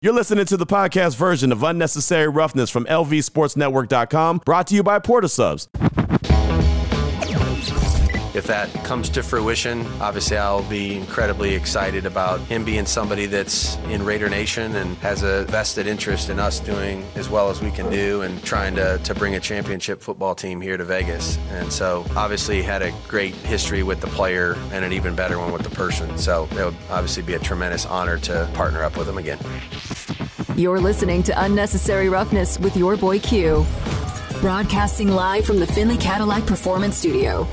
You're listening to the podcast version of Unnecessary Roughness from LVSportsNetwork.com, brought to you by Port of Subs. If that comes to fruition, obviously I'll be incredibly excited about him being somebody that's in Raider Nation and has a vested interest in us doing as well as we can do and trying to, to bring a championship football team here to Vegas. And so obviously had a great history with the player and an even better one with the person. So it would obviously be a tremendous honor to partner up with him again. You're listening to Unnecessary Roughness with your boy Q. Broadcasting live from the Findlay Cadillac Performance Studio.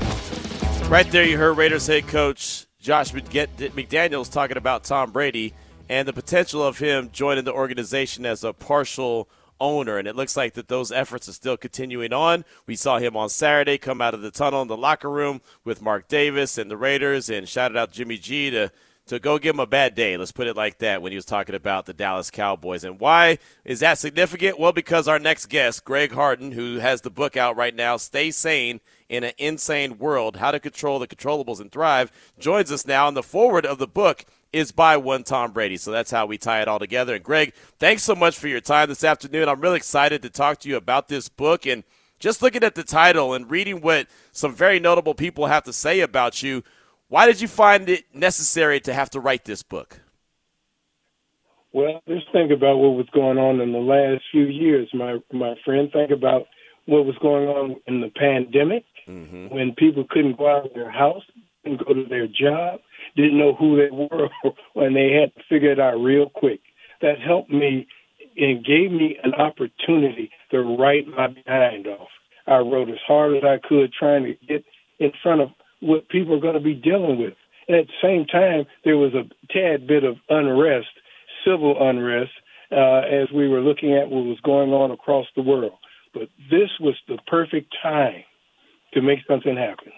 Right there, you heard Raiders head coach Josh McDaniels talking about Tom Brady and the potential of him joining the organization as a partial owner. And it looks like that those efforts are still continuing on. We saw him on Saturday come out of the tunnel in the locker room with Mark Davis and the Raiders and shouted out Jimmy G to to go give him a bad day. Let's put it like that when he was talking about the Dallas Cowboys. And why is that significant? Well, because our next guest, Greg Harden, who has the book out right now, Stay Sane in an Insane World How to Control the Controllables and Thrive, joins us now. And the foreword of the book is by one Tom Brady. So that's how we tie it all together. And Greg, thanks so much for your time this afternoon. I'm really excited to talk to you about this book. And just looking at the title and reading what some very notable people have to say about you, why did you find it necessary to have to write this book? Well, just think about what was going on in the last few years, my my friend. Think about what was going on in the pandemic mm-hmm. when people couldn't go out of their house, couldn't go to their job, didn't know who they were, when they had to figure it out real quick. That helped me and gave me an opportunity to write my behind off. I wrote as hard as I could, trying to get in front of what people are going to be dealing with. And at the same time, there was a tad bit of unrest, civil unrest, uh, as we were looking at what was going on across the world. But this was the perfect time to make something happen.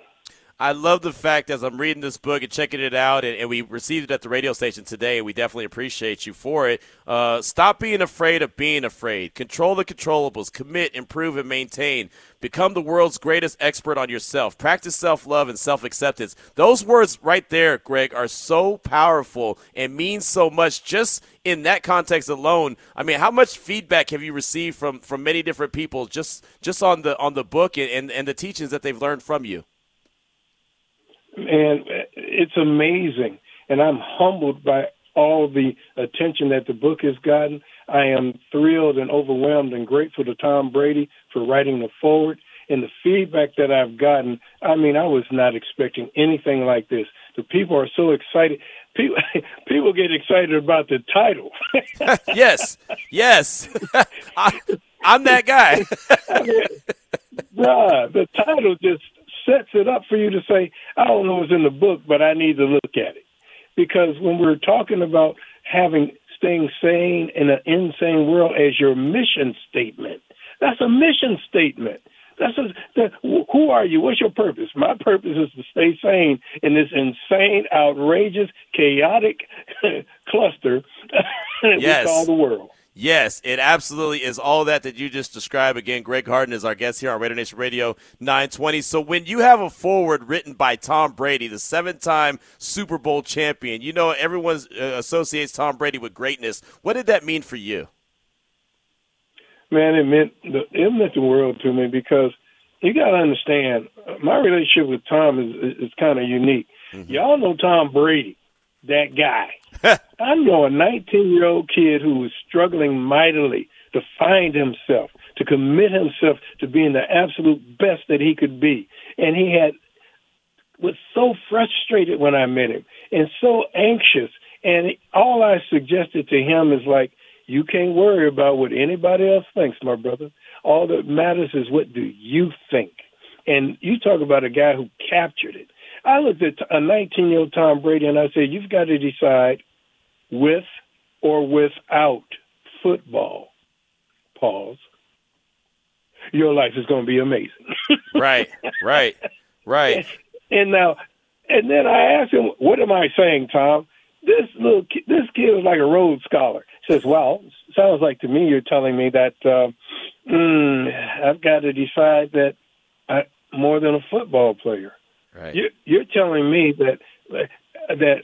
I love the fact as I'm reading this book and checking it out, and, and we received it at the radio station today, and we definitely appreciate you for it. Uh, stop being afraid of being afraid. Control the controllables. Commit, improve, and maintain. Become the world's greatest expert on yourself. Practice self love and self acceptance. Those words right there, Greg, are so powerful and mean so much just in that context alone. I mean, how much feedback have you received from, from many different people just just on the on the book and, and, and the teachings that they've learned from you? And it's amazing. And I'm humbled by all the attention that the book has gotten. I am thrilled and overwhelmed and grateful to Tom Brady for writing the foreword and the feedback that I've gotten. I mean, I was not expecting anything like this. The people are so excited. People, people get excited about the title. yes, yes, I, am that guy. I mean, bruh, the title just sets it up for you to say, I don't know what's in the book, but I need to look at it. Because when we're talking about having staying sane in an insane world as your mission statement, that's a mission statement. That's a, that, who are you? What's your purpose? My purpose is to stay sane in this insane, outrageous, chaotic cluster that yes. we call the world. Yes, it absolutely is all that that you just described. Again, Greg Harden is our guest here on Raider Nation Radio 920. So when you have a foreword written by Tom Brady, the seven-time Super Bowl champion, you know everyone uh, associates Tom Brady with greatness. What did that mean for you? Man, it meant the, it meant the world to me because you got to understand my relationship with Tom is is, is kind of unique. Mm-hmm. Y'all know Tom Brady, that guy. I know a 19 year old kid who was struggling mightily to find himself, to commit himself to being the absolute best that he could be. And he had was so frustrated when I met him and so anxious. And all I suggested to him is like, you can't worry about what anybody else thinks, my brother. All that matters is what do you think. And you talk about a guy who captured it. I looked at a 19 year old Tom Brady and I said, you've got to decide with or without football. Pause. Your life is going to be amazing. right, right, right. And, and now, and then I asked him, "What am I saying, Tom?" This little this kid is like a Rhodes Scholar. He says, "Well, sounds like to me you're telling me that uh, mm, I've got to decide that I, more than a football player. Right. You, you're telling me that that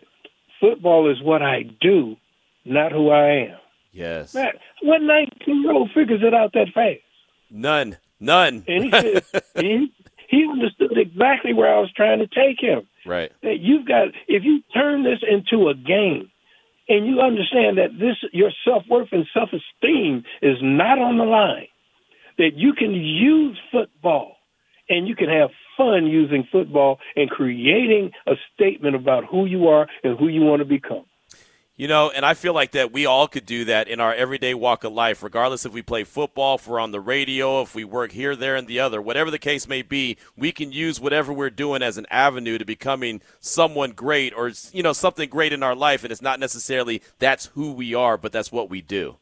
football is what I do, not who I am. Yes. Man, what 19 year old figures it out that fast? None. None. And he said he, he understood exactly where I was trying to take him. right. That you've got if you turn this into a game and you understand that this your self worth and self esteem is not on the line, that you can use football and you can have fun using football and creating a statement about who you are and who you want to become. You know, and I feel like that we all could do that in our everyday walk of life, regardless if we play football, if we're on the radio, if we work here, there, and the other, whatever the case may be, we can use whatever we're doing as an avenue to becoming someone great or, you know, something great in our life. And it's not necessarily that's who we are, but that's what we do.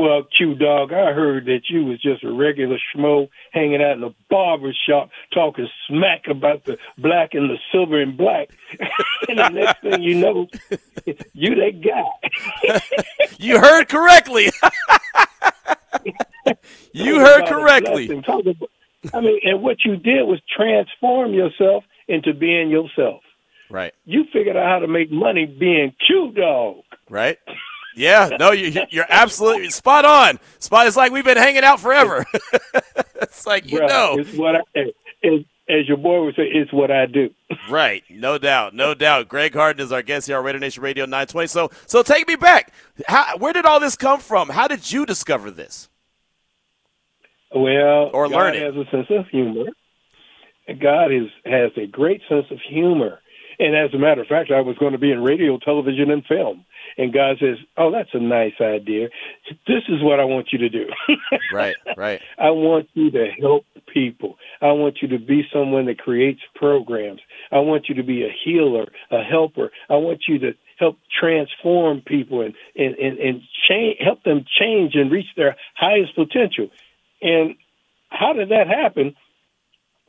Well, Q Dog, I heard that you was just a regular schmo hanging out in a barber shop talking smack about the black and the silver and black. and the next thing you know, you that guy. You heard correctly. you heard correctly. About- I mean, and what you did was transform yourself into being yourself. Right. You figured out how to make money being Q Dog. Right. Yeah, no, you, you're absolutely spot on. Spot. It's like we've been hanging out forever. it's like you know, it's what I, as, as your boy would say, it's what I do. right? No doubt, no doubt. Greg Harden is our guest here on Radio Nation Radio 920. So, so take me back. How, where did all this come from? How did you discover this? Well, Or God learn it. has a sense of humor. God is, has a great sense of humor. And as a matter of fact, I was going to be in radio, television, and film. And God says, Oh, that's a nice idea. This is what I want you to do. Right, right, I want you to help people. I want you to be someone that creates programs. I want you to be a healer, a helper. I want you to help transform people and and and, and change, help them change and reach their highest potential. And how did that happen?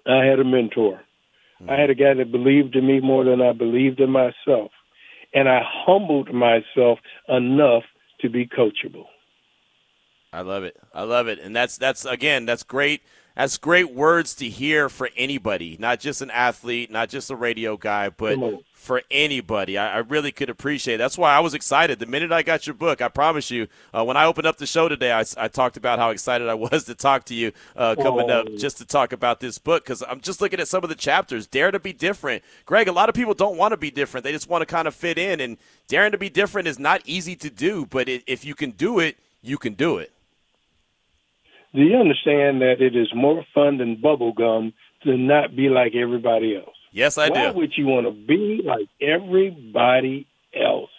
I had a mentor. I had a guy that believed in me more than I believed in myself. And I humbled myself enough to be coachable. I love it. I love it. And that's that's again, that's great. That's great words to hear for anybody, not just an athlete, not just a radio guy, but for anybody. I, I really could appreciate. It. That's why I was excited the minute I got your book. I promise you, uh, when I opened up the show today, I, I talked about how excited I was to talk to you uh, coming up, Oh. just to talk about this book because I'm just looking at some of the chapters. Dare to be different, Greg. A lot of people don't want to be different; they just want to kind of fit in. And daring to be different is not easy to do, but it, if you can do it, you can do it. Do you understand that it is more fun than bubble gum to not be like everybody else? Yes, I Why do. Why would you want to be like everybody else?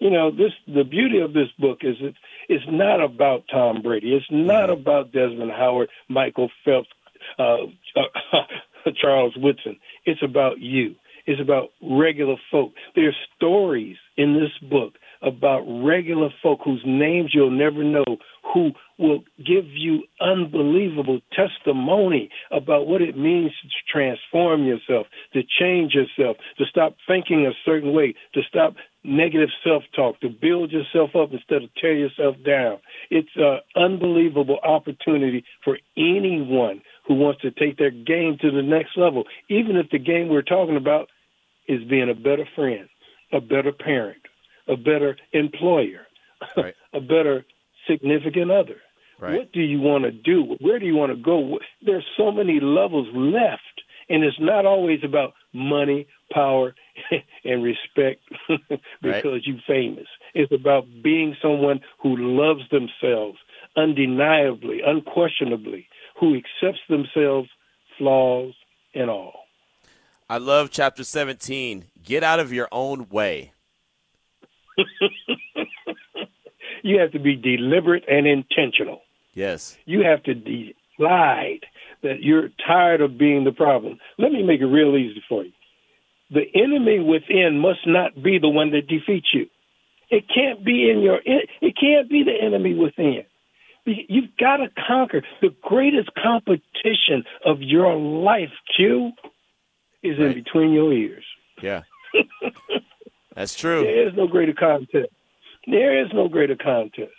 You know, this the beauty of this book is it's it's not about Tom Brady. It's not Mm-hmm. about Desmond Howard, Michael Phelps, uh, uh, Charles Woodson. It's about you. It's about regular folk. There's stories in this book about regular folk whose names you'll never know, who will give you unbelievable testimony about what it means to transform yourself, to change yourself, to stop thinking a certain way, to stop negative self talk, to build yourself up instead of tear yourself down. It's an unbelievable opportunity for anyone who wants to take their game to the next level, even if the game we're talking about is being a better friend, a better parent, a better employer, Right. a better significant other. Right. What do you want to do? Where do you want to go? There's so many levels left, and it's not always about money, power, and respect because you're famous. It's about being someone who loves themselves undeniably, unquestionably, who accepts themselves, flaws and all. I love chapter 17. Get out of your own way. You have to be deliberate and intentional. Yes. You have to decide that you're tired of being the problem. Let me make it real easy for you. The enemy within must not be the one that defeats you. It can't be in your. It can't be the enemy within. You've got to conquer the greatest competition of your life. Q is in between your ears. Yeah. That's true. There is no greater contest. There is no greater contest.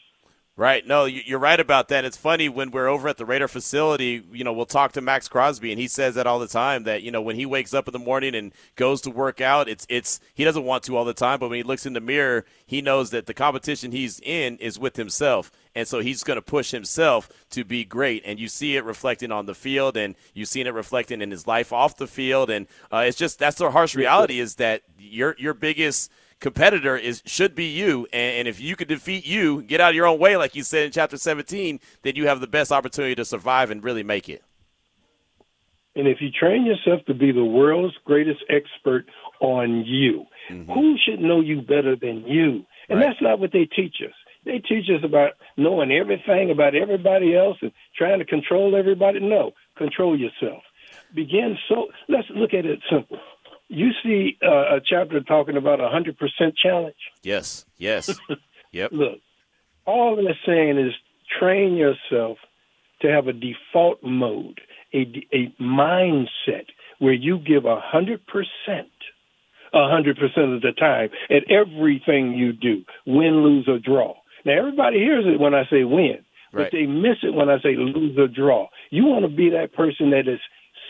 Right. No, you're right about that. It's funny when we're over at the Raider facility, you know, we'll talk to Maxx Crosby and he says that all the time that, you know, when he wakes up in the morning and goes to work out, it's it's he doesn't want to all the time, but when he looks in the mirror, he knows that the competition he's in is with himself. And so he's going to push himself to be great. And you see it reflecting on the field and you've seen it reflecting in his life off the field. And uh, it's just that's the harsh reality is that your your biggest – competitor is should be you. And, and, if you could defeat you, get out of your own way, like you said in chapter 17, then you have the best opportunity to survive and really make it. And if you train yourself to be the world's greatest expert on you, mm-hmm. who should know you better than you? And right. that's not what they teach us. They teach us about knowing everything about everybody else and trying to control everybody. No, control yourself. Begin so. Let's look at it simple you see uh, a chapter talking about a hundred percent challenge. Yes. Yes. yep. Look, all I'm saying is train yourself to have a default mode, a a mindset where you give a hundred percent, a hundred percent of the time at everything you do, win, lose, or draw. Now everybody hears it when I say win, but right. they miss it when I say lose or draw. You want to be that person that is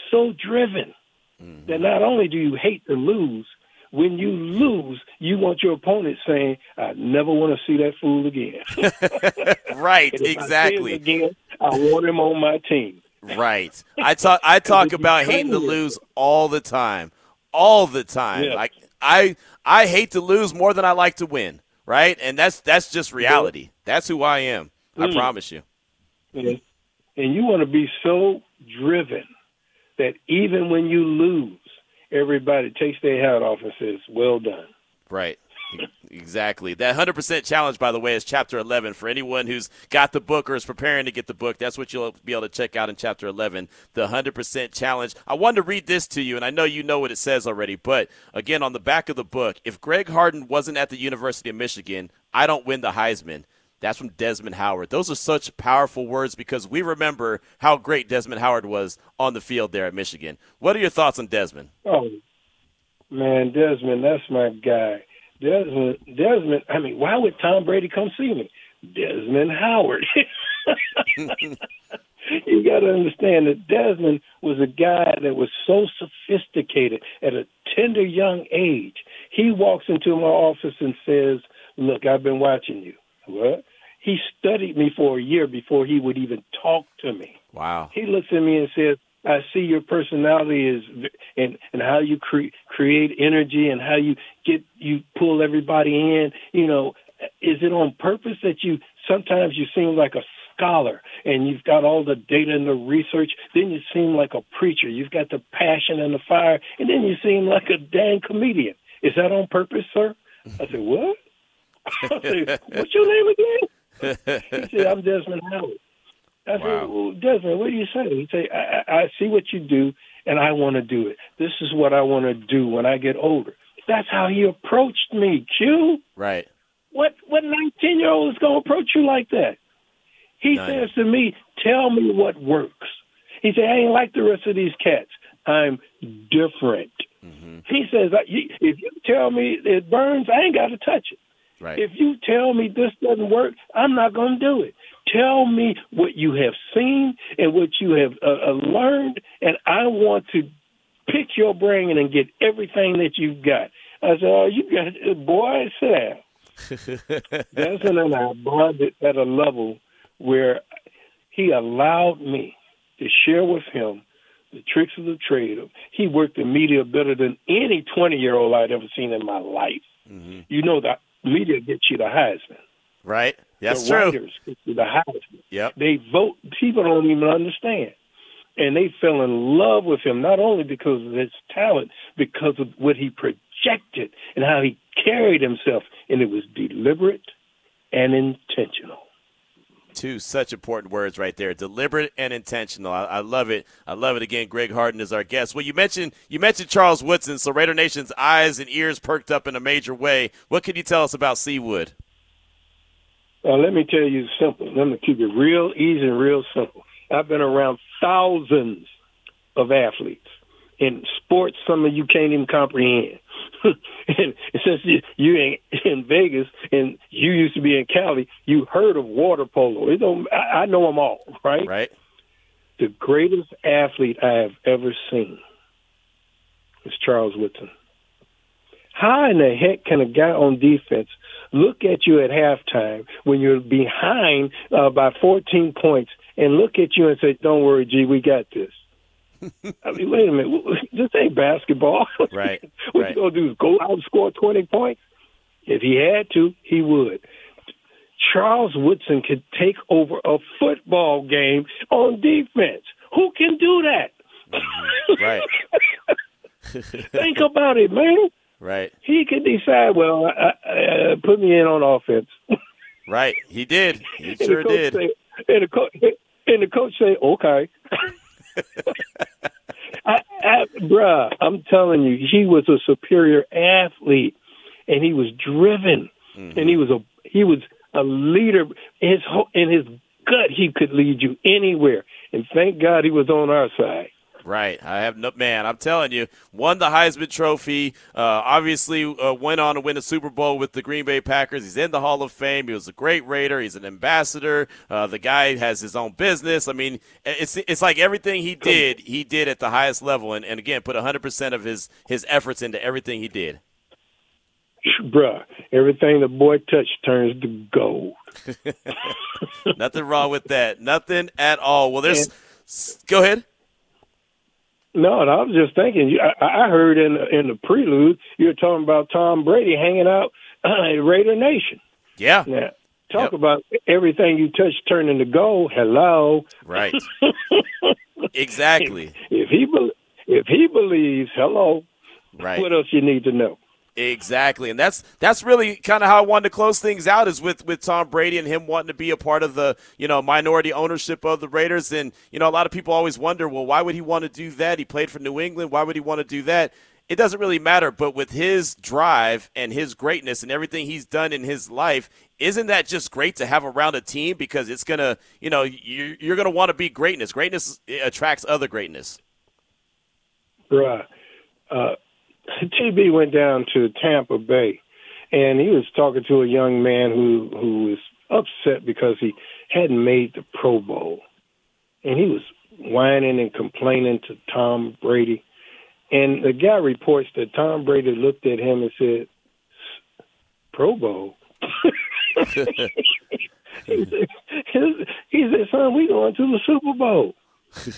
so driven Mm-hmm. That not only do you hate to lose, when you lose, you want your opponent saying, "I never want to see that fool again." right, exactly. I again, I want him on my team. Right. I talk. I talk about hating to lose all the time, all the time. Yeah. Like I, I hate to lose more than I like to win. Right, and that's that's just reality. Yeah. That's who I am. Mm. I promise you. Yeah. And you want to be so driven that even when you lose, everybody takes their hat off and says, "Well done." Right. Exactly. That 100% challenge, by the way, is chapter 11. For anyone who's got the book or is preparing to get the book, that's what you'll be able to check out in chapter 11, the 100% challenge. I wanted to read this to you, and I know you know what it says already, but again, on the back of the book, if Greg Harden wasn't at the University of Michigan, I don't win the Heisman. That's from Desmond Howard. Those are such powerful words because we remember how great Desmond Howard was on the field there at Michigan. What are your thoughts on Desmond? Oh, man, Desmond, that's my guy. Desmond, Desmond. I mean, why would Tom Brady come see me? Desmond Howard. you got to understand that Desmond was a guy that was so sophisticated at a tender young age. He walks into my office and says, "Look, I've been watching you. What? He studied me for a year before he would even talk to me. Wow. He looks at me and says, I see your personality is and and how you cre- create energy and how you get you pull everybody in. You know, is it on purpose that you sometimes you seem like a scholar and you've got all the data and the research. Then you seem like a preacher. You've got the passion and the fire, and then you seem like a dang comedian. Is that on purpose, sir? I said, what? I said, what's your name again? he said, I'm Desmond Howard. I wow. said, well, Desmond, what do you say? He said, I, I see what you do, and I want to do it. This is what I want to do when I get older. That's how he approached me, Q. Right. What what 19 year old is going to approach you like that? He says to me, Tell me what works. He said, I ain't like the rest of these cats. I'm different. Mm-hmm. He says, If you tell me it burns, I ain't got to touch it. Right. If you tell me this doesn't work, I'm not going to do it. Tell me what you have seen and what you have uh, uh, learned, and I want to pick your brain and get everything that you've got. I said, "Oh, you got it, boy, down." Desmond and I bonded at a level where he allowed me to share with him the tricks of the trade. He worked in media better than any 20 year old I'd ever seen in my life. Mm-hmm. You know that media gets you the Heisman. Right. That's the true. Writers get you the Heisman. Yep. They vote. People don't even understand. And they fell in love with him not only because of his talent, because of what he projected and how he carried himself, and it was deliberate and intentional two such important words right there deliberate and intentional. I, I, love it. I love it again. Greg harden is our guest. Well you mentioned you mentioned charles woodson so raider nation's eyes and ears perked up in a major way. What can you tell us about seawood uh, let me tell you simple let me keep it real easy and real simple. I've been around thousands of athletes in sports some of you can't even comprehend. and since you, you in, in Vegas and you used to be in Cali, you heard of water polo. It don't, I, I know them all, right? Right. The greatest athlete I have ever seen is Charles Woodson. How in the heck can a guy on defense look at you at halftime when you're behind uh, by 14 points and look at you and say, "Don't worry, G, we got this." I mean, wait a minute, this ain't basketball. Right. what right. you gonna do is go out and score 20 points? If he had to, he would. Charles Woodson could take over a football game on defense. Who can do that? Right. Think about it, man. Right. He could decide. Well, uh, uh, put me in on offense. Right. He did. He sure did. Say, and the coach and the coach say, "Okay." I, I, bruh, I'm telling you, he was a superior athlete, and he was driven, Mm-hmm. and he was a he was a leader. His in his gut, he could lead you anywhere, and thank God he was on our side. Right. I have no man. I'm telling you, won the Heisman Trophy. Uh, obviously, uh, went on to win a Super Bowl with the Green Bay Packers. He's in the Hall of Fame. He was a great Raider. He's an ambassador. Uh, the guy has his own business. I mean, it's it's like everything he did, he did at the highest level, and, and again, put 100 percent of his his efforts into everything he did. Bruh, everything the boy touched turns to gold. Nothing wrong with that. Nothing at all. Well, there's. s- Go ahead. No, and I was just thinking. I, I heard in the, in the prelude you were talking about Tom Brady hanging out at Raider Nation. Yeah. Now, talk Yep. about everything you touch turning to gold. Hello, Right. exactly. if he be, if he believes, hello, Right. what else you need to know? Exactly, and that's that's really kind of how I wanted to close things out is with with Tom Brady and him wanting to be a part of the you know minority ownership of the Raiders. And you know a lot of people always wonder, well, why would he want to do that? He played for New England. Why would he want to do that? It doesn't really matter. But with his drive and his greatness and everything he's done in his life, isn't that just great to have around a team because it's gonna you know you're, you're gonna want to be greatness. Greatness attracts other greatness. Bruh, uh, TB went down to Tampa Bay, and he was talking to a young man who who was upset because he hadn't made the Pro Bowl, and he was whining and complaining to Tom Brady, and the guy reports that Tom Brady looked at him and said, "Pro Bowl." he, said, he said, "Son, we going to the Super Bowl."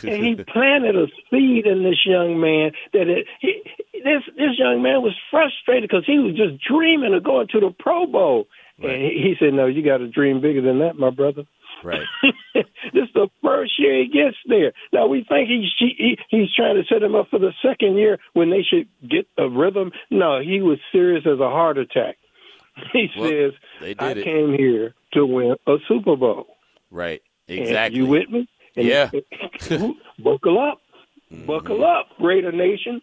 And he planted a seed in this young man that it, he, this this young man was frustrated because he was just dreaming of going to the Pro Bowl. Right. And he, he said, "No, you got to dream bigger than that, my brother." Right. this is the first year he gets there. Now we think he's he, he's trying to set him up for the second year when they should get a rhythm. No, he was serious as a heart attack. He Well, says, "I it. came here to win a Super Bowl." Right. And Exactly. you with me? And Yeah. buckle up. Mm-hmm. Buckle up, Raider Nation.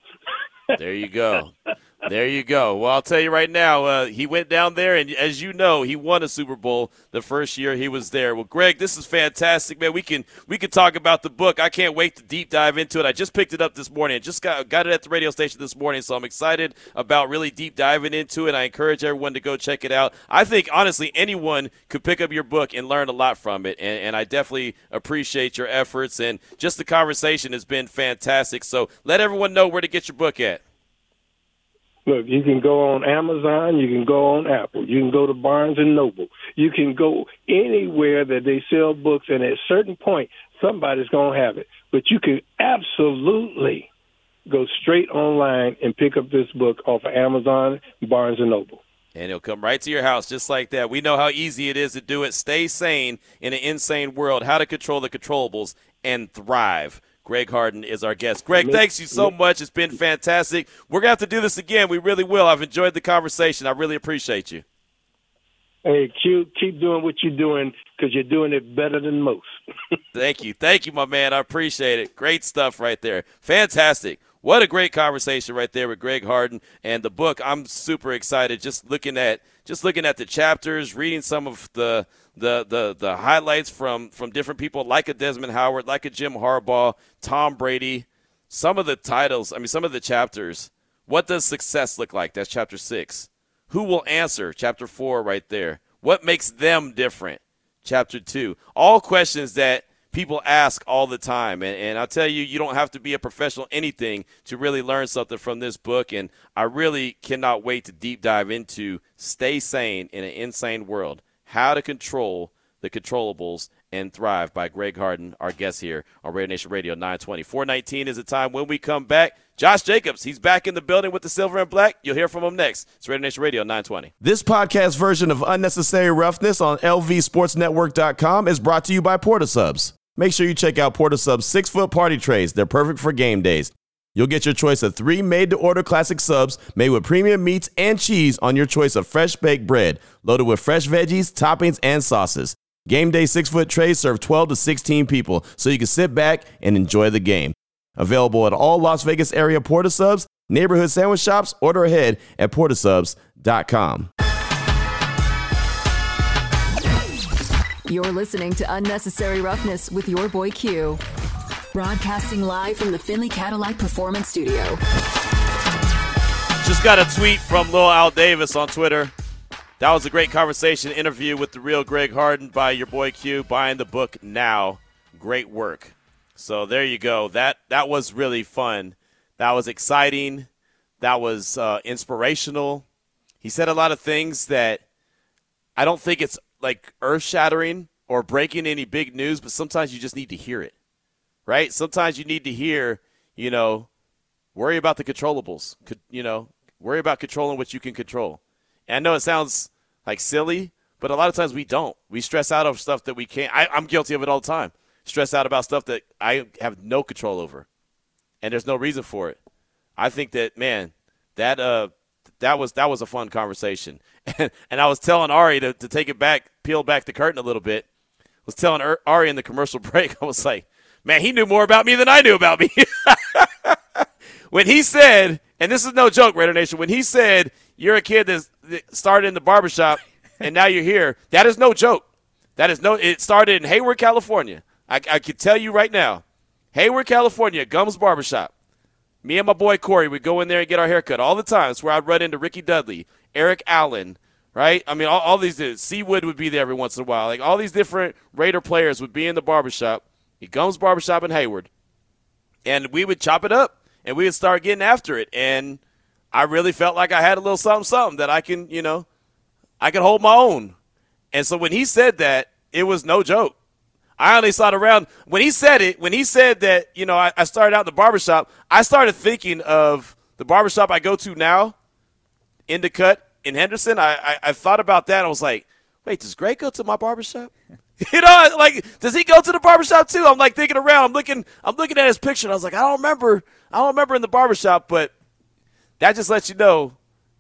There you go. There you go. Well, I'll tell you right now, uh, he went down there, and as you know, he won a Super Bowl the first year he was there. Well, Greg, this is fantastic, man. We can we can talk about the book. I can't wait to deep dive into it. I just picked it up this morning. I just got got it at the radio station this morning, so I'm excited about really deep diving into it. I encourage everyone to go check it out. I think honestly, anyone could pick up your book and learn a lot from it, and, and I definitely appreciate your efforts and just the conversation has been fantastic. So let everyone know where to get your book at. Look, you can go on Amazon, you can go on Apple, you can go to Barnes and Noble, you can go anywhere that they sell books, and at a certain point, somebody's going to have it. But you can absolutely go straight online and pick up this book off of Amazon, Barnes and Noble. And it'll come right to your house just like that. We know how easy it is to do it. Stay sane in an insane world. How to control the controllables and thrive. Greg Harden is our guest. Greg, thanks you so much. It's been fantastic. We're going to have to do this again. We really will. I've enjoyed the conversation. I really appreciate you. Hey, Q, keep doing what you're doing because you're doing it better than most. Thank you. Thank you, my man. I appreciate it. Great stuff right there. Fantastic. What a great conversation right there with Greg Harden and the book. I'm super excited just looking at just looking at the chapters, reading some of the the the, the highlights from from different people like a Desmond Howard, like a Jim Harbaugh, Tom Brady. some of the titles, I mean, some of the chapters, what does success look like? That's chapter six. Who will answer? Chapter four, right there. What makes them different? Chapter two. All questions that people ask all the time. And, and I'll tell you, you don't have to be a professional anything to really learn something from this book. And I really cannot wait to deep dive into Stay Sane in an Insane World, how to control the controllables and thrive by Greg Harden, our guest here on Raider Nation Radio 920. 419 is the time when we come back. Josh Jacobs, he's back in the building with the silver and black. You'll hear from him next. It's Raider Nation Radio 920. This podcast version of Unnecessary Roughness on LVSportsNetwork.com is brought to you by Port of Subs. Make sure you check out Port of Subs six foot party trays. They're perfect for game days. You'll get your choice of three made to order classic subs made with premium meats and cheese on your choice of fresh baked bread, loaded with fresh veggies, toppings, and sauces. Game day six foot trays serve 12 to 16 people, so you can sit back and enjoy the game. Available at all Las Vegas area Port of Subs, neighborhood sandwich shops, order ahead at portofsubs.com. You're listening to Unnecessary Roughness with your boy Q. Broadcasting live from the Findlay Cadillac Performance Studio. Just got a tweet from Lil Al Davis on Twitter. That was a great conversation interview with the real Greg Harden by your boy Q. Buying the book now. Great work. So there you go. That that was really fun. That was exciting. That was uh, inspirational. He said a lot of things that I don't think it's like earth shattering or breaking any big news, but sometimes you just need to hear it, right? Sometimes you need to hear, you know, worry about the controllables, you know, worry about controlling what you can control. And I know it sounds like silly, but a lot of times we don't. We stress out over stuff that we can't. I, I'm guilty of it all the time. Stress out about stuff that I have no control over, and there's no reason for it. I think that man, that uh, that was that was a fun conversation. And, and I was telling Ari to, to take it back, peel back the curtain a little bit. I was telling Ari in the commercial break, I was like, man, he knew more about me than I knew about me. when he said, and this is no joke, Raider Nation, when he said you're a kid that started in the barbershop and now you're here, that is no joke. That is no. It started in Hayward, California. I, I can tell you right now, Hayward, California, Gums Barbershop. Me and my boy Corey would go in there and get our haircut all the time. It's where I'd run into Ricky Dudley, Eric Allen, right? I mean, all, all these Seawood would be there every once in a while. Like all these different Raider players would be in the barbershop. He Gums Barbershop in Hayward, and we would chop it up and we would start getting after it. And I really felt like I had a little something, something that I can, you know, I could hold my own. And so when he said that, it was no joke. I only saw it around when he said it. When he said that, you know, I, I started out in the barbershop, I started thinking of the barbershop I go to now, in the cut in Henderson. I, I, I thought about that. I was like, wait, does Greg go to my barbershop? you know, like, does he go to the barbershop too? I'm like thinking around. I'm looking. I'm looking at his picture. and I was like, I don't remember. I don't remember in the barbershop, but that just lets you know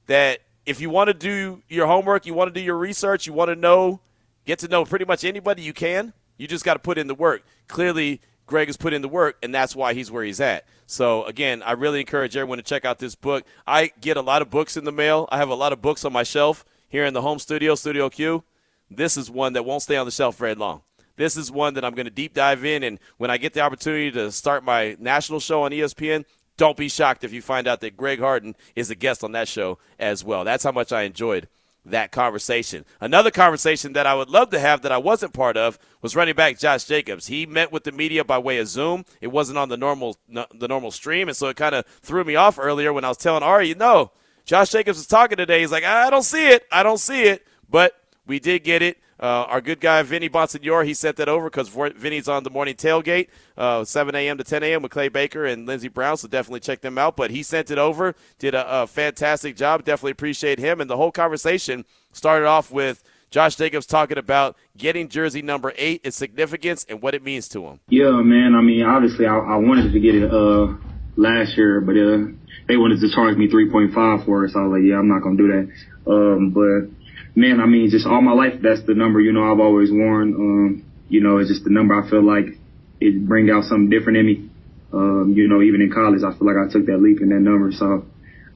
that if you want to do your homework, you want to do your research, you want to know, get to know pretty much anybody you can you just got to put in the work. Clearly, Greg has put in the work, and that's why he's where he's at. So, again, I really encourage everyone to check out this book. I get a lot of books in the mail. I have a lot of books on my shelf here in the home studio, Studio Q. This is one that won't stay on the shelf very long. This is one that I'm going to deep dive in, and when I get the opportunity to start my national show on ESPN, don't be shocked if you find out that Greg Harden is a guest on that show as well. That's how much I enjoyed that conversation. Another conversation that I would love to have that I wasn't part of was running back Josh Jacobs. He met with the media by way of Zoom. It wasn't on the normal the normal stream, and so it kind of threw me off earlier when I was telling Ari, you know, Josh Jacobs was talking today. He's like, I don't see it, I don't see it, but we did get it. Uh, our good guy Vinny Bonsignore, he sent that over because Vinny's on the morning tailgate, uh, 7 a.m. to 10 a.m. with Clay Baker and Lindsey Brown. So definitely check them out. But he sent it over, did a, a fantastic job. Definitely appreciate him. And the whole conversation started off with Josh Jacobs talking about getting jersey number eight, its significance, and what it means to him. Yeah, man. I mean, obviously, I, I wanted to get it uh, last year, but uh, they wanted to charge me 3.5 for it. So I was like, yeah, I'm not gonna do that. Um, but man, I mean, just all my life, that's the number, you know, I've always worn. Um, you know, it's just the number I feel like it bring out something different in me. Um, you know, even in college, I feel like I took that leap in that number. So,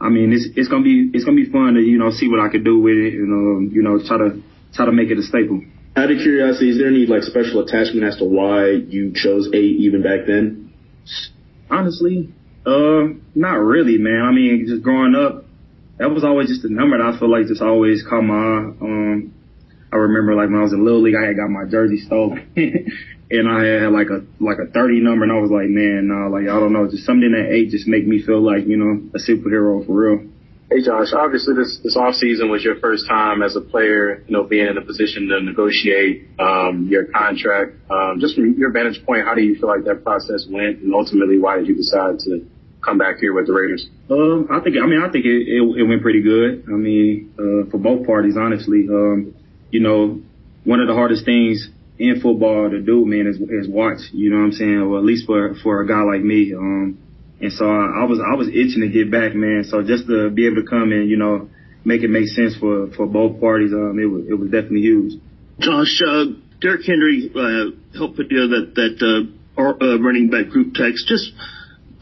I mean, it's, it's gonna be, it's gonna be fun to, you know, see what I could do with it and, um, you know, try to, try to make it a staple. Out of curiosity, is there any like special attachment as to why you chose eight even back then? Honestly, Uh, not really, man. I mean, just growing up, that was always just a number that I feel like just always caught my. Um, I remember like when I was in Little League, I had got my jersey stolen. and I had like a like a 30 number, and I was like, man, nah, like I don't know, just something that eight just make me feel like you know a superhero for real. Hey Josh, obviously this this off season was your first time as a player, you know, being in a position to negotiate um, your contract. Um, just from your vantage point, how do you feel like that process went, and ultimately, why did you decide to come back here with the Raiders? Um, I think I mean I think it, it, it went pretty good. I mean, uh, for both parties, honestly. Um, you know, one of the hardest things in football to do, man, is, is watch. You know what I'm saying? Or at least for for a guy like me. Um, and so I, I was I was itching to get back, man. So just to be able to come and you know make it make sense for for both parties, um, it was it was definitely huge. Josh, uh, Derrick Henry uh, helped put together that that uh, uh, running back group text. Just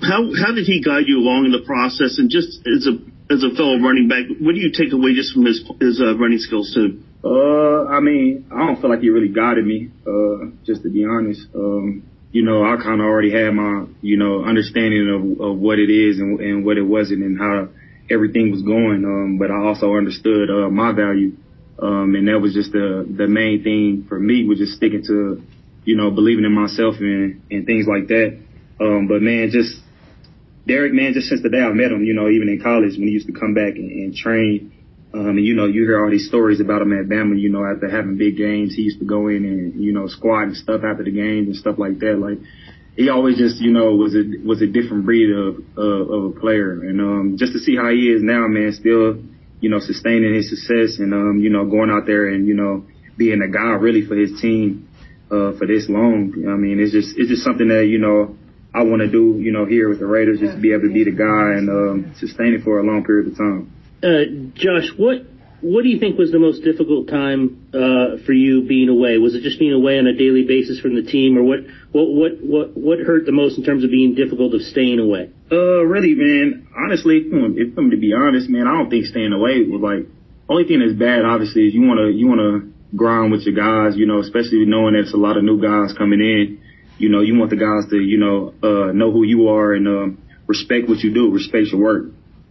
how how did he guide you along in the process? And just as a as a fellow running back, what do you take away just from his his uh, running skills too? Uh, I mean, I don't feel like he really guided me. Uh, just to be honest, um, you know, I kind of already had my you know understanding of of what it is and and what it wasn't and how everything was going. Um, but I also understood uh my value. Um, and that was just the the main thing for me was just sticking to, you know, believing in myself and and things like that. Um, but man, just Derrick, man, just since the day I met him, you know, even in college when he used to come back and, and train, um, and you know, you hear all these stories about him at Bama, you know, after having big games, he used to go in and, you know, squat and stuff after the games and stuff like that. Like, he always just, you know, was a, was a different breed of, uh, of a player. And, um, just to see how he is now, man, still, you know, sustaining his success and, um, you know, going out there and, you know, being a guy really for his team, uh, for this long. I mean, it's just, it's just something that, you know, I want to do, you know, here with the Raiders, just to be able to be the guy and um, sustain it for a long period of time. Uh, Josh, what what do you think was the most difficult time uh, for you being away? Was it just being away on a daily basis from the team, or what what what what what hurt the most in terms of being difficult of staying away? Uh, really, man. Honestly, if I'm to be honest, man, I don't think staying away was like only thing that's bad. Obviously, is you want to you want to grind with your guys, you know, especially knowing that it's a lot of new guys coming in you know, you want the guys to, you know, uh, know who you are and, um, respect what you do, respect your work.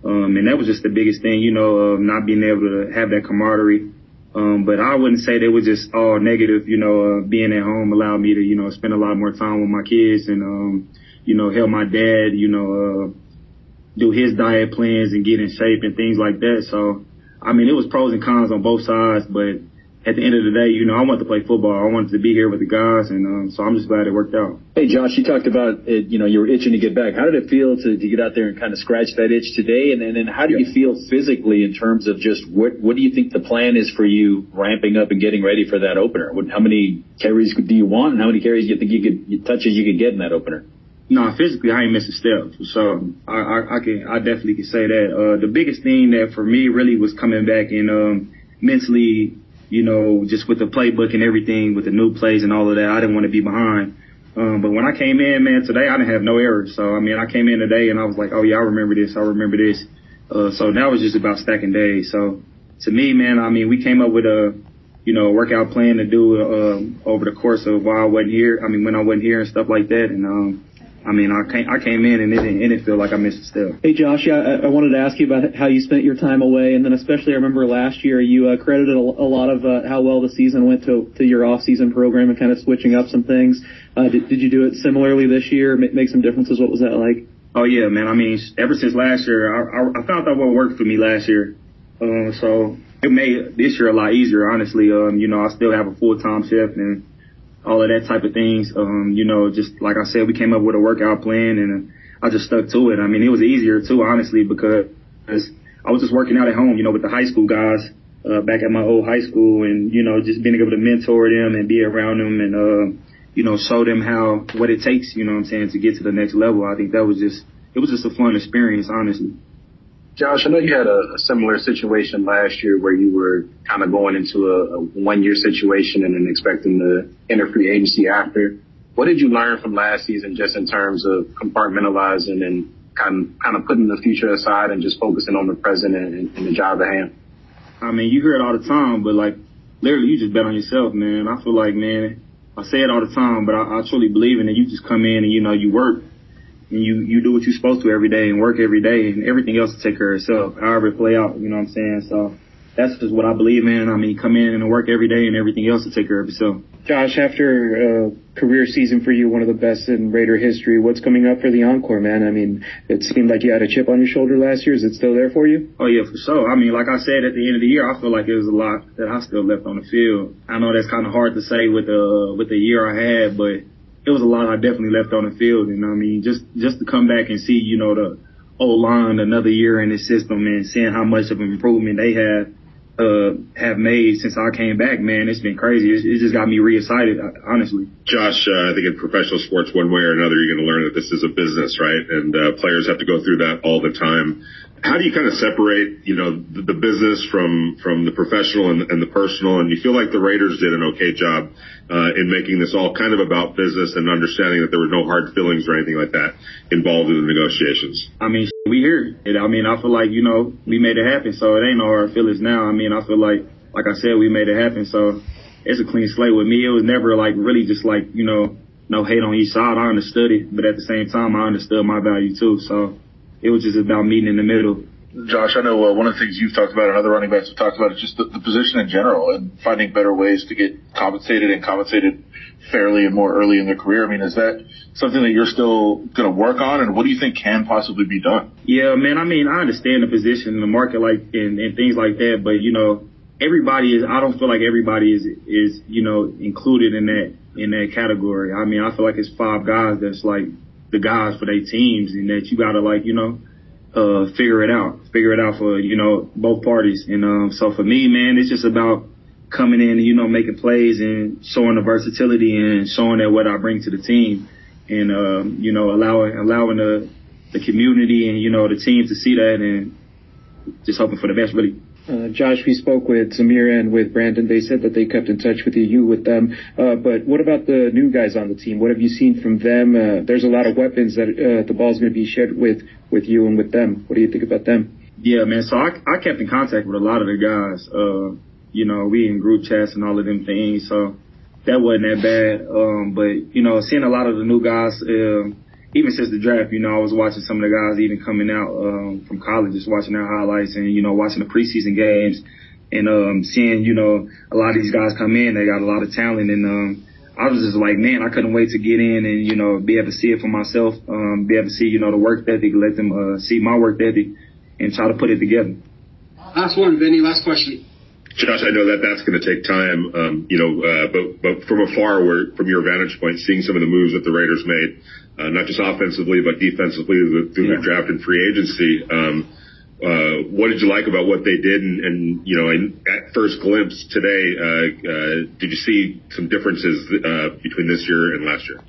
Um, and that was just the biggest thing, you know, of not being able to have that camaraderie. Um, but I wouldn't say they were just all negative, you know, uh, being at home allowed me to, you know, spend a lot more time with my kids and, um, you know, help my dad, you know, uh, do his diet plans and get in shape and things like that. So, I mean, it was pros and cons on both sides, but at the end of the day, you know, I wanted to play football. I wanted to be here with the guys, and um, so I'm just glad it worked out. Hey, Josh, you talked about it. You know, you were itching to get back. How did it feel to, to get out there and kind of scratch that itch today? And, and then how do you feel physically in terms of just what what do you think the plan is for you ramping up and getting ready for that opener? What, how many carries do you want, and how many carries do you think you could touches you could get in that opener? No, physically I ain't missing steps. So I, I, I can I definitely can say that. Uh, the biggest thing that for me really was coming back and um, mentally you know, just with the playbook and everything, with the new plays and all of that, I didn't want to be behind. Um, but when I came in, man, today I didn't have no errors. So I mean, I came in today and I was like, oh yeah, I remember this, I remember this. Uh, so now it's just about stacking days. So to me, man, I mean, we came up with a, you know, workout plan to do uh, over the course of while I wasn't here. I mean, when I wasn't here and stuff like that, and um, I mean, I came, I came in and it didn't, it didn't feel like I missed a step. Hey, Josh, yeah, I, I wanted to ask you about how you spent your time away, and then especially I remember last year you uh, credited a, a lot of uh, how well the season went to, to your off-season program and kind of switching up some things. Uh, did, did you do it similarly this year? Make, make some differences? What was that like? Oh yeah, man. I mean, ever since last year, I, I, I found out what worked for me last year. Um, so it made this year a lot easier, honestly. Um, you know, I still have a full-time shift and all of that type of things. Um, you know, just like I said, we came up with a workout plan and I just stuck to it. I mean, it was easier too, honestly, because I was just working out at home, you know, with the high school guys, uh, back at my old high school and, you know, just being able to mentor them and be around them and, uh, you know, show them how, what it takes, you know what I'm saying, to get to the next level. I think that was just, it was just a fun experience, honestly. Josh, I know you had a, a similar situation last year where you were kind of going into a, a one-year situation and then expecting to enter free agency after. What did you learn from last season just in terms of compartmentalizing and kind of, kind of putting the future aside and just focusing on the present and, and the job at hand? I mean, you hear it all the time, but like literally, you just bet on yourself, man. I feel like, man, I say it all the time, but I, I truly believe in it. You just come in and you know you work and you you do what you're supposed to every day and work every day, and everything else will take care of itself. However it play out, you know what I'm saying? So that's just what I believe in. I mean, come in and work every day, and everything else will take care of itself. Josh, after a career season for you, one of the best in Raider history, what's coming up for the encore, man? I mean, it seemed like you had a chip on your shoulder last year. Is it still there for you? Oh yeah, for sure. I mean, like I said at the end of the year, I feel like it was a lot that I still left on the field. I know that's kind of hard to say with the with the year I had, but it was a lot I definitely left on the field. And I mean, just just to come back and see, you know, the old line another year in the system and seeing how much of an improvement they have uh, have made since I came back, man, it's been crazy. It's, it just got me re-excited, honestly. Josh, uh, I think in professional sports, one way or another, you're going to learn that this is a business, right? And uh, players have to go through that all the time how do you kind of separate, you know, the, the business from from the professional and, and, the personal? And you feel like the Raiders did an okay job uh, in making this all kind of about business and understanding that there were no hard feelings or anything like that involved in the negotiations. I mean, we here. It, I mean, I feel like you know we made it happen, so it ain't no hard feelings now. I mean, I feel like, like I said, we made it happen, so it's a clean slate with me. It was never like really just like you know no hate on each side. I understood it, but at the same time, I understood my value too. So it was just about meeting in the middle. Josh, I know uh, one of the things you've talked about and other running backs have talked about is just the, the position in general and finding better ways to get compensated and compensated fairly and more early in their career. I mean, is that something that you're still going to work on, and what do you think can possibly be done? Yeah, man. I mean, I understand the position in the market, like and, and things like that, but you know, everybody is. I don't feel like everybody is is you know included in that in that category. I mean, I feel like it's five guys that's like the guys for their teams and that you gotta like, you know, uh, figure it out, figure it out for, you know, both parties. And, um, so for me, man, it's just about coming in and, you know, making plays and showing the versatility and showing that what I bring to the team and, um, you know, allowing, allowing the, the community and, you know, the team to see that and just hoping for the best, really. Uh, Josh, we spoke with Zamir and with Brandon. They said that they kept in touch with you, you with them. Uh, but what about the new guys on the team? What have you seen from them? Uh, there's a lot of weapons that uh, the ball's going to be shared with with you and with them. What do you think about them? Yeah, man. So I, I kept in contact with a lot of the guys. Uh, you know, we in group chats and all of them things. So that wasn't that bad. Um, but you know, seeing a lot of the new guys. Even since the draft, you know, I was watching some of the guys even coming out um, from college, just watching their highlights and you know watching the preseason games and um, seeing you know a lot of these guys come in. They got a lot of talent, and um, I was just like, man, I couldn't wait to get in and you know be able to see it for myself, um, be able to see you know the work ethic, let them uh, see my work ethic, and try to put it together. Last one, Vinny. Last question. Josh, I know that that's going to take time, um, you know, uh, but but from afar, from your vantage point, seeing some of the moves that the Raiders made, uh, not just offensively but defensively through yeah. the draft and free agency. Um, uh, what did you like about what they did? And, and you know, in, at first glimpse today, uh, uh, did you see some differences uh, between this year and last year?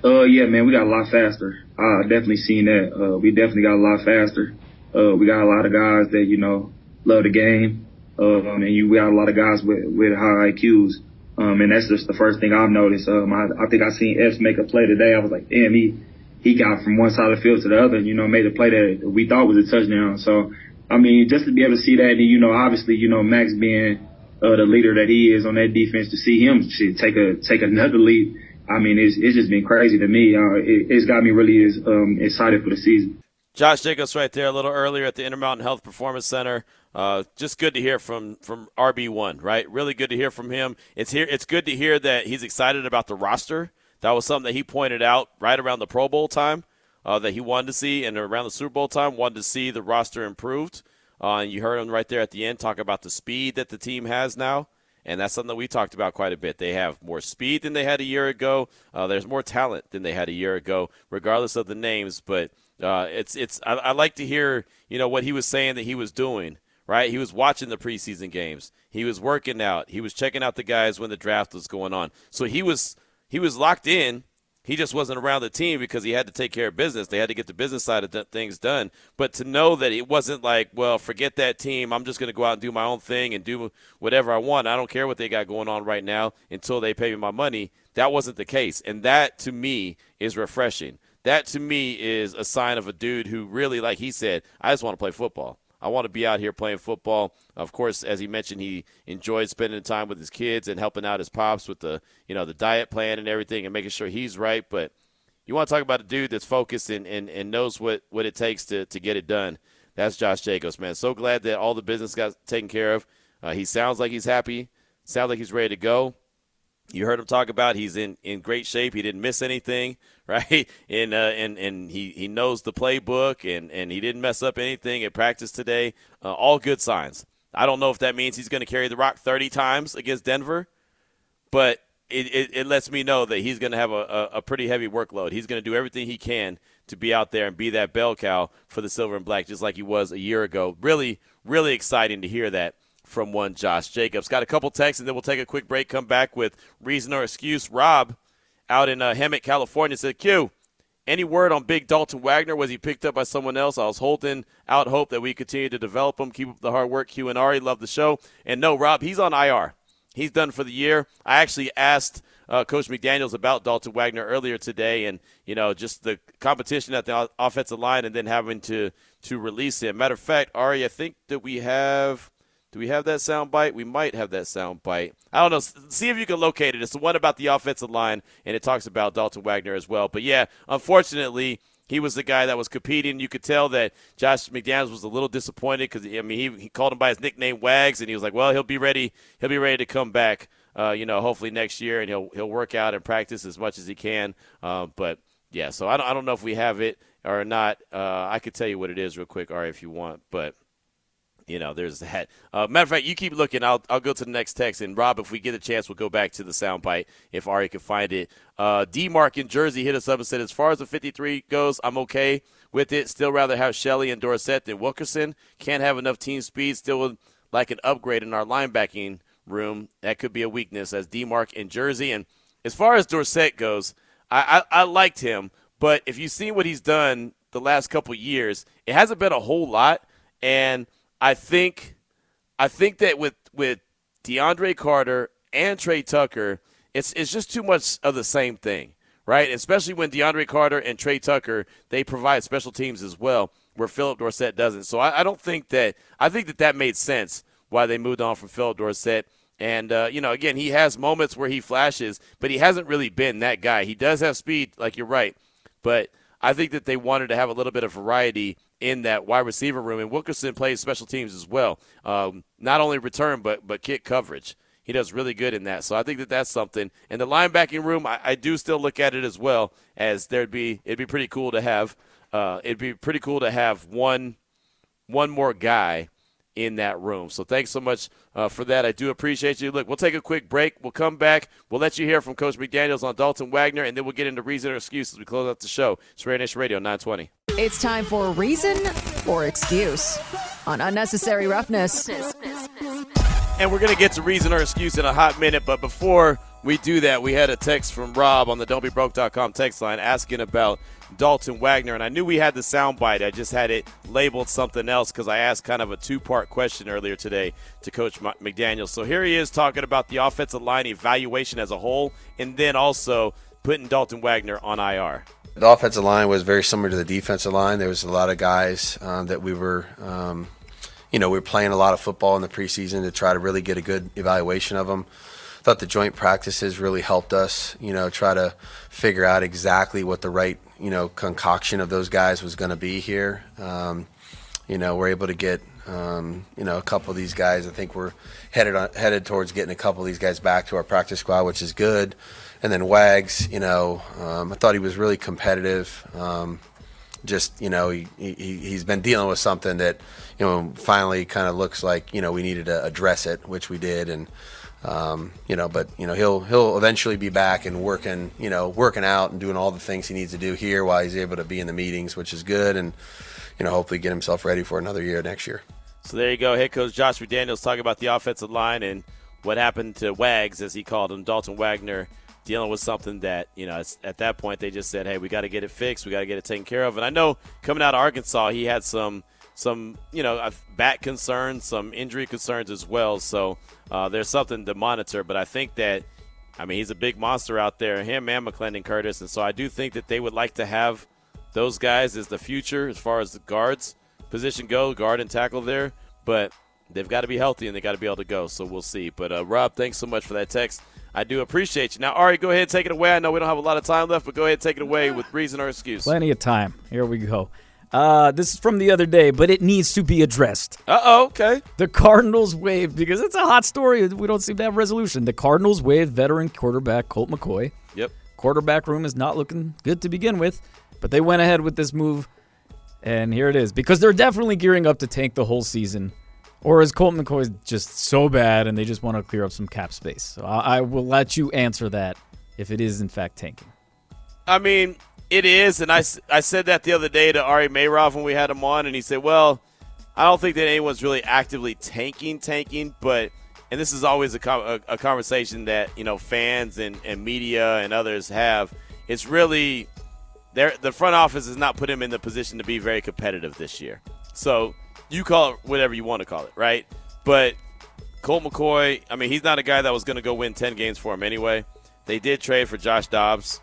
Uh, yeah, man, we got a lot faster. I definitely seen that. Uh, we definitely got a lot faster. Uh, we got a lot of guys that you know love the game, um, and you got a lot of guys with with high IQs. Um, and that's just the first thing I've noticed. Um, I, I think I seen Epps make a play today. I was like, damn, he, he got from one side of the field to the other, you know, made a play that we thought was a touchdown. So, I mean, just to be able to see that, and you know, obviously, you know, Maxx being uh, the leader that he is on that defense, to see him to take a take another leap, I mean, it's it's just been crazy to me. Uh, it, it's got me really um, excited for the season. Josh Jacobs right there a little earlier at the Intermountain Health Performance Center. Uh, just good to hear from from RB one, right? Really good to hear from him. It's here. It's good to hear that he's excited about the roster. That was something that he pointed out right around the Pro Bowl time uh, that he wanted to see, and around the Super Bowl time wanted to see the roster improved. Uh, and you heard him right there at the end talk about the speed that the team has now, and that's something that we talked about quite a bit. They have more speed than they had a year ago. Uh, there's more talent than they had a year ago, regardless of the names. But uh, it's it's I, I like to hear you know what he was saying that he was doing right? He was watching the preseason games. He was working out. He was checking out the guys when the draft was going on. So he was he was locked in. He just wasn't around the team because he had to take care of business. They had to get the business side of th- things done. But to know that it wasn't like, well, forget that team. I'm just going to go out and do my own thing and do whatever I want. I don't care what they got going on right now until they pay me my money. That wasn't the case. And that to me is refreshing. That to me is a sign of a dude who really, like he said, I just want to play football. I want to be out here playing football. Of course, as he mentioned, he enjoyed spending time with his kids and helping out his pops with the, you know, the diet plan and everything and making sure he's right. But you want to talk about a dude that's focused and, and, and knows what, what it takes to, to get it done. That's Josh Jacobs, man. So glad that all the business got taken care of. Uh, he sounds like he's happy. Sounds like he's ready to go. You heard him talk about he's in, in great shape. He didn't miss anything, right? And uh, and and he, he knows the playbook and, and he didn't mess up anything at practice today. Uh, all good signs. I don't know if that means he's going to carry the rock 30 times against Denver, but it, it, it lets me know that he's going to have a, a, a pretty heavy workload. He's going to do everything he can to be out there and be that bell cow for the silver and black, just like he was a year ago. Really, really exciting to hear that from one Josh Jacobs. Got a couple texts, and then we'll take a quick break. Come back with reason or excuse. Rob, out in uh, Hemet, California, said, "Q, any word on Big Dalton Wagner? Was he picked up by someone else? I was holding out hope that we continue to develop him. Keep up the hard work. Q and Ari, love the show. And no, Rob, he's on IR. He's done for the year. I actually asked." Uh, Coach McDaniels about Dalton Wagner earlier today, and you know just the competition at the offensive line, and then having to to release him. Matter of fact, Ari, I think that we have do we have that sound bite? We might have that sound bite. I don't know. See if you can locate it. It's the one about the offensive line, and it talks about Dalton Wagner as well. But yeah, unfortunately, he was the guy that was competing. You could tell that Josh McDaniels was a little disappointed because I mean he, he called him by his nickname Wags, and he was like, "Well, he'll be ready. He'll be ready to come back. Uh, you know, hopefully next year, and he'll he'll work out and practice as much as he can. Uh, but yeah, so I don't I don't know if we have it or not. Uh, I could tell you what it is real quick, Ari, if you want, but you know, there's that. Uh, matter of fact, you keep looking. I'll, I'll go to the next text. And Rob, if we get a chance, we'll go back to the soundbite if Ari can find it. Uh, D Mark in Jersey hit us up and said, as far as the 53 goes, I'm okay with it. Still rather have Shelley and Dorsett than Wilkerson. Can't have enough team speed. Still would like an upgrade in our linebacking room. That could be a weakness as D Mark in Jersey. And as far as Dorsett goes, I, I, I liked him. But if you've seen what he's done the last couple years, it hasn't been a whole lot. And – I think I think that with with DeAndre Carter and Tre Tucker, it's it's just too much of the same thing, right? Especially when DeAndre Carter and Tre Tucker they provide special teams as well, where Phillip Dorsett doesn't. So I, I don't think that I think that that made sense why they moved on from Phillip Dorsett. And uh, you know, again, he has moments where he flashes, but he hasn't really been that guy. He does have speed, like you're right, but I think that they wanted to have a little bit of variety in that wide receiver room. And Wilkerson plays special teams as well, um, not only return but but kick coverage. He does really good in that. So I think that that's something. And the linebacking room, I, I do still look at it as well as there'd be it'd be pretty cool to have. Uh, it'd be pretty cool to have one one more guy in that room. So thanks so much uh, for that. I do appreciate you. Look, we'll take a quick break. We'll come back. We'll let you hear from Coach McDaniels on Dalton Wagner, and then we'll get into reason or excuse as we close out the show. It's Raider Nation Radio 920. It's time for reason or excuse on unnecessary roughness. And we're going to get to reason or excuse in a hot minute, but before we do that, we had a text from Rob on the don'tbebroke.com text line asking about Dalton Wagner. And I knew we had the soundbite. I just had it labeled something else because I asked kind of a two part question earlier today to Coach McDaniel. So here he is talking about the offensive line evaluation as a whole and then also putting Dalton Wagner on IR. The offensive line was very similar to the defensive line. There was a lot of guys um, that we were, um, you know, we were playing a lot of football in the preseason to try to really get a good evaluation of them thought the joint practices really helped us, you know, try to figure out exactly what the right, you know, concoction of those guys was going to be here. Um, you know, we're able to get, um, you know, a couple of these guys. I think we're headed on, headed towards getting a couple of these guys back to our practice squad, which is good. And then Wags, you know, um, I thought he was really competitive. Um, just you know, he, he he's been dealing with something that you know finally kind of looks like you know we needed to address it, which we did, and um, you know, but you know he'll he'll eventually be back and working, you know, working out and doing all the things he needs to do here while he's able to be in the meetings, which is good, and you know hopefully get himself ready for another year next year. So there you go, head coach Josh McDaniels talking about the offensive line and what happened to Wags, as he called him, Dalton Wagner, dealing with something that you know at that point they just said, hey, we got to get it fixed, we got to get it taken care of, and I know coming out of Arkansas he had some some you know back concerns, some injury concerns as well. So uh, there's something to monitor. But I think that I mean he's a big monster out there, him and McClendon Curtis, and so I do think that they would like to have those guys as the future as far as the guards position go, guard and tackle there. But they've got to be healthy and they got to be able to go. So we'll see. But uh, Rob, thanks so much for that text. I do appreciate you. Now, Ari, go ahead and take it away. I know we don't have a lot of time left, but go ahead and take it away with reason or excuse. Plenty of time. Here we go. Uh, this is from the other day, but it needs to be addressed. Uh oh, okay. The Cardinals waived because it's a hot story. We don't seem to have resolution. The Cardinals waived veteran quarterback Colt McCoy. Yep. Quarterback room is not looking good to begin with, but they went ahead with this move, and here it is because they're definitely gearing up to tank the whole season. Or is Colt McCoy just so bad and they just want to clear up some cap space? So I, I will let you answer that if it is in fact tanking. I mean, it is, and I, I said that the other day to Ari Meirov when we had him on, and he said, well, I don't think that anyone's really actively tanking, tanking, but and this is always a, a, a conversation that you know fans and, and media and others have. It's really the front office has not put him in the position to be very competitive this year. So you call it whatever you want to call it, right? But Colt McCoy, I mean, he's not a guy that was going to go win 10 games for him anyway. They did trade for Josh Dobbs.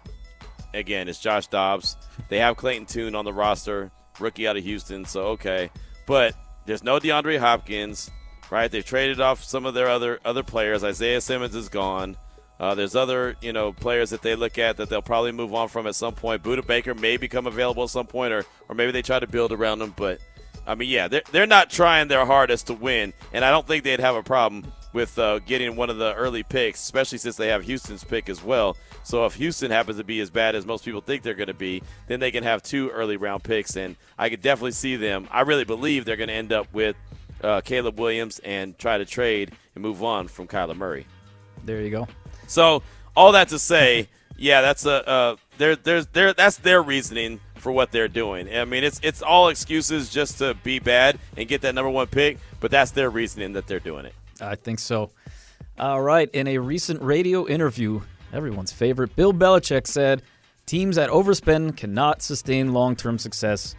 Again, it's Josh Dobbs. They have Clayton Tune on the roster, rookie out of Houston, so okay. But there's no DeAndre Hopkins, right? They've traded off some of their other other players. Isaiah Simmons is gone. Uh, there's other, you know, players that they look at that they'll probably move on from at some point. Budda Baker may become available at some point, or or maybe they try to build around him. But I mean, yeah, they're, they're not trying their hardest to win, and I don't think they'd have a problem with uh, getting one of the early picks, especially since they have Houston's pick as well. So if Houston happens to be as bad as most people think they're going to be, then they can have two early round picks, and I could definitely see them. I really believe they're going to end up with uh, Caleb Williams and try to trade and move on from Kyler Murray. There you go. So all that to say, yeah, that's a uh, there, there's there that's their reasoning for what they're doing. I mean, it's it's all excuses just to be bad and get that number one pick, but that's their reasoning that they're doing it. I think so. All right. In a recent radio interview, everyone's favorite, Bill Belichick said, "Teams that overspend cannot sustain long-term success,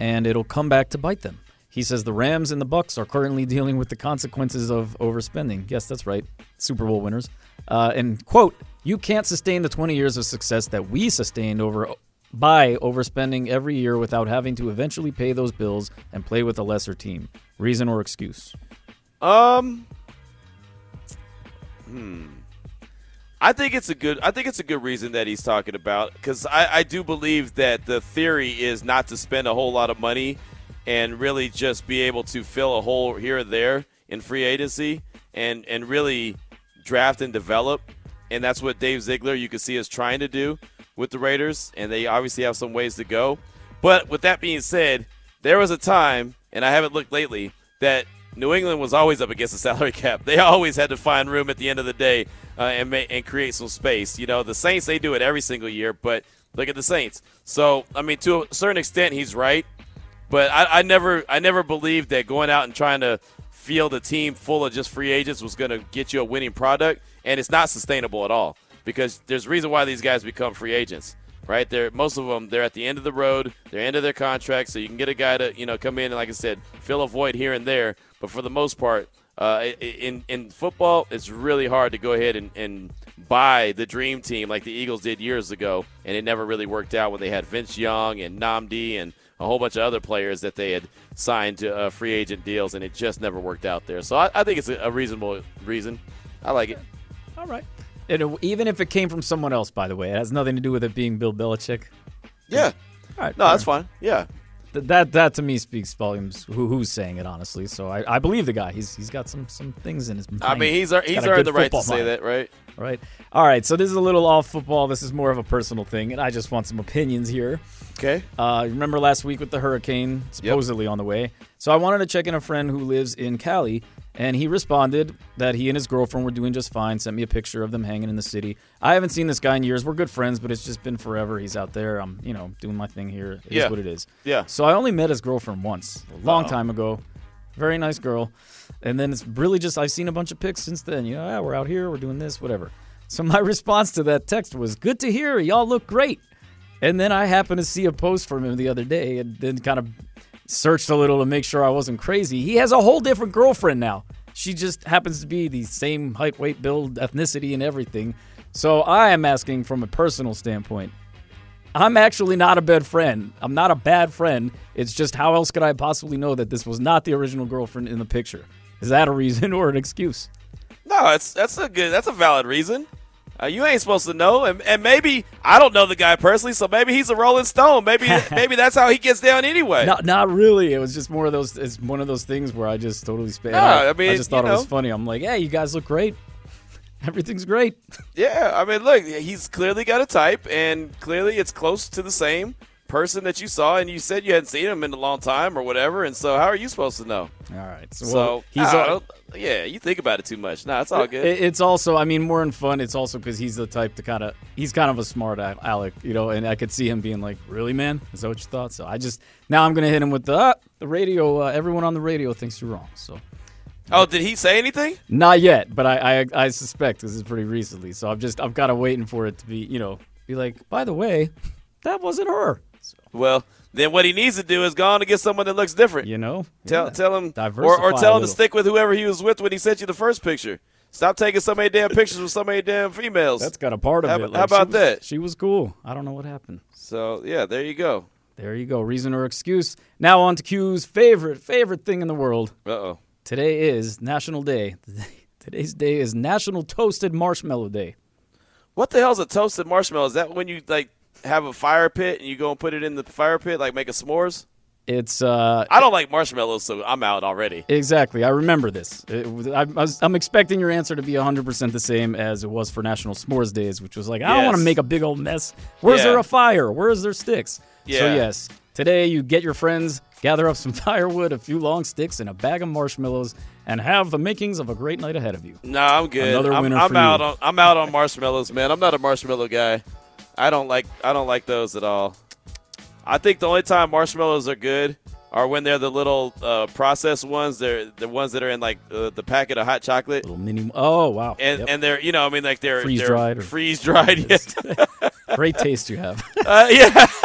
and it'll come back to bite them." He says the Rams and the Bucs are currently dealing with the consequences of overspending. Yes, that's right. Super Bowl winners. Uh, and quote, you can't sustain the 20 years of success that we sustained over by overspending every year without having to eventually pay those bills and play with a lesser team. Reason or excuse? Um Hmm. I think it's a good. I think it's a good reason that he's talking about because I, I do believe that the theory is not to spend a whole lot of money and really just be able to fill a hole here or there in free agency and and really draft and develop. And that's what Dave Ziegler you can see is trying to do with the Raiders. And they obviously have some ways to go. But with that being said, there was a time, and I haven't looked lately, that New England was always up against the salary cap. They always had to find room at the end of the day uh, and and create some space. You know, the Saints they do it every single year, but look at the Saints. So I mean, to a certain extent, he's right. But I, I never I never believed that going out and trying to field a team full of just free agents was going to get you a winning product, and it's not sustainable at all because there's a reason why these guys become free agents right? They're most of them they're at the end of the road, they're end of their contract, so you can get a guy to you know come in and like I said, fill a void here and there. But for the most part, uh, in in football, it's really hard to go ahead and, and buy the dream team like the Eagles did years ago, and it never really worked out when they had Vince Young and Nnamdi and a whole bunch of other players that they had signed to uh, free agent deals, and it just never worked out there. So I, I think it's a, a, reasonable reason. I like it. All right. And even if it came from someone else, by the way, it has nothing to do with it being Bill Belichick. Yeah. All right. No, that's fine. Yeah. Th- that that to me speaks volumes. Who, who's saying it honestly? So I, I believe the guy. He's he's got some some things in his mind. I mean, he's he's, he's earned the right to say that, right? Right. All right. So this is a little off football. This is more of a personal thing, and I just want some opinions here. Okay. Uh, remember last week with the hurricane supposedly yep. on the way. So I wanted to check in a friend who lives in Cali and he responded that he and his girlfriend were doing just fine, sent me a picture of them hanging in the city. I haven't seen this guy in years. We're good friends, but it's just been forever. He's out there. I'm, you know, doing my thing here. It yeah. is what it is. Yeah. So I only met his girlfriend once, a long Uh-oh. time ago. Very nice girl. And then it's really just, I've seen a bunch of pics since then. You know, yeah, we're out here, we're doing this, whatever. So my response to that text was, good to hear. Y'all look great. And then I happened to see a post from him the other day and then kind of searched a little to make sure I wasn't crazy. He has a whole different girlfriend now. She just happens to be the same height, weight, build, ethnicity, and everything. So I am asking from a personal standpoint. I'm actually not a bad friend. I'm not a bad friend. It's just how else could I possibly know that this was not the original girlfriend in the picture? Is that a reason or an excuse? No, it's that's a good. That's a valid reason. Uh, you ain't supposed to know, and, and maybe I don't know the guy personally, so maybe he's a Rolling Stone. Maybe maybe that's how he gets down anyway. Not, not really. It was just more of those. It's one of those things where I just totally spit. No, I, I mean, I just thought it was funny. I'm like, hey, you guys look great. Everything's great. Yeah, I mean, look, he's clearly got a type, and clearly it's close to the same person that you saw, and you said you hadn't seen him in a long time or whatever, and so how are you supposed to know? All right, So, well, he's I al- yeah, you think about it too much. No, it's all good. It- It's also, I mean, more in fun. It's also because he's the type to kind of, he's kind of a smart Alec, you know, and I could see him being like, really, man? Is that what you thought? So I just, now I'm going to hit him with the, uh, the radio. Uh, everyone on the radio thinks you're wrong. So oh, did he say anything? not yet, but I, I, I suspect this is pretty recently. So I'm just, I'm kind of waiting for it to be, you know, be like, by the way, that wasn't her. Well, then what he needs to do is go on and get someone that looks different. You know, tell tell him, or, Diversify or a tell him to stick with whoever he was with when he sent you the first picture. Stop taking so many damn pictures with so many damn females. That's got a part of how, it. How Like, she about was- that? She was cool. I don't know what happened. So yeah, there you go. There you go. Reason or excuse. Now on to Q's favorite, favorite thing in the world. Uh oh. Today is National Day. Today's day is National Toasted Marshmallow Day. What the hell's a toasted marshmallow? Is that when you like have a fire pit and you go and put it in the fire pit, like make a s'mores? It's uh I don't like marshmallows, so I'm out already. exactly. I remember this. It was- I, I was, I'm expecting your answer to be 100% the same as it was for National S'mores Days, which was like, I don't want to make a big old mess. Where's Yeah. there a fire? Where's there sticks? So Yeah. yes, today you get your friends, gather up some firewood, a few long sticks, and a bag of marshmallows, and have the makings of a great night ahead of you. No, I'm good. Another I'm, winner I'm for out you. on I'm out on marshmallows, man. I'm not a marshmallow guy. I don't like I don't like those at all. I think the only time marshmallows are good are when they're the little uh, processed ones. They're the ones that are in like uh, the packet of hot chocolate. Little mini. Oh wow. And Yep. and they're you know I mean like they're Freeze they're dried freeze dried. Yes. Great taste you have. uh, yeah.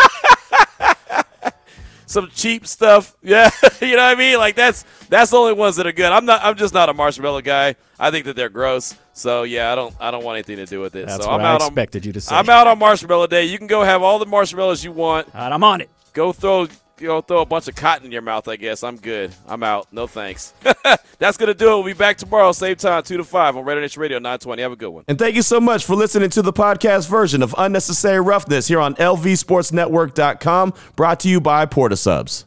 Some cheap stuff, yeah. you know what I mean? Like that's that's the only ones that are good. I'm not. I'm just not a marshmallow guy. I think that they're gross. So yeah, I don't. I don't want anything to do with it. That's so what I'm I out expected on, you to say. I'm out on Marshmallow Day. You can go have all the marshmallows you want. And I'm on it. Go throw. Go throw a bunch of cotton in your mouth. I guess I'm good. I'm out. No thanks. that's gonna do it. We'll be back tomorrow, same time, two to five on Raider Nation Radio 920. Have a good one. And thank you so much for listening to the podcast version of Unnecessary Roughness here on LVSportsNetwork.com, brought to you by Port of Subs.